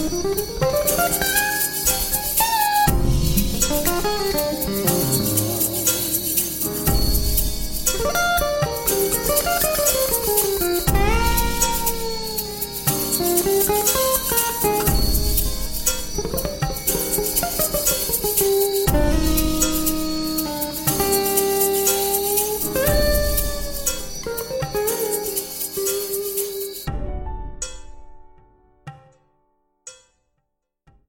Música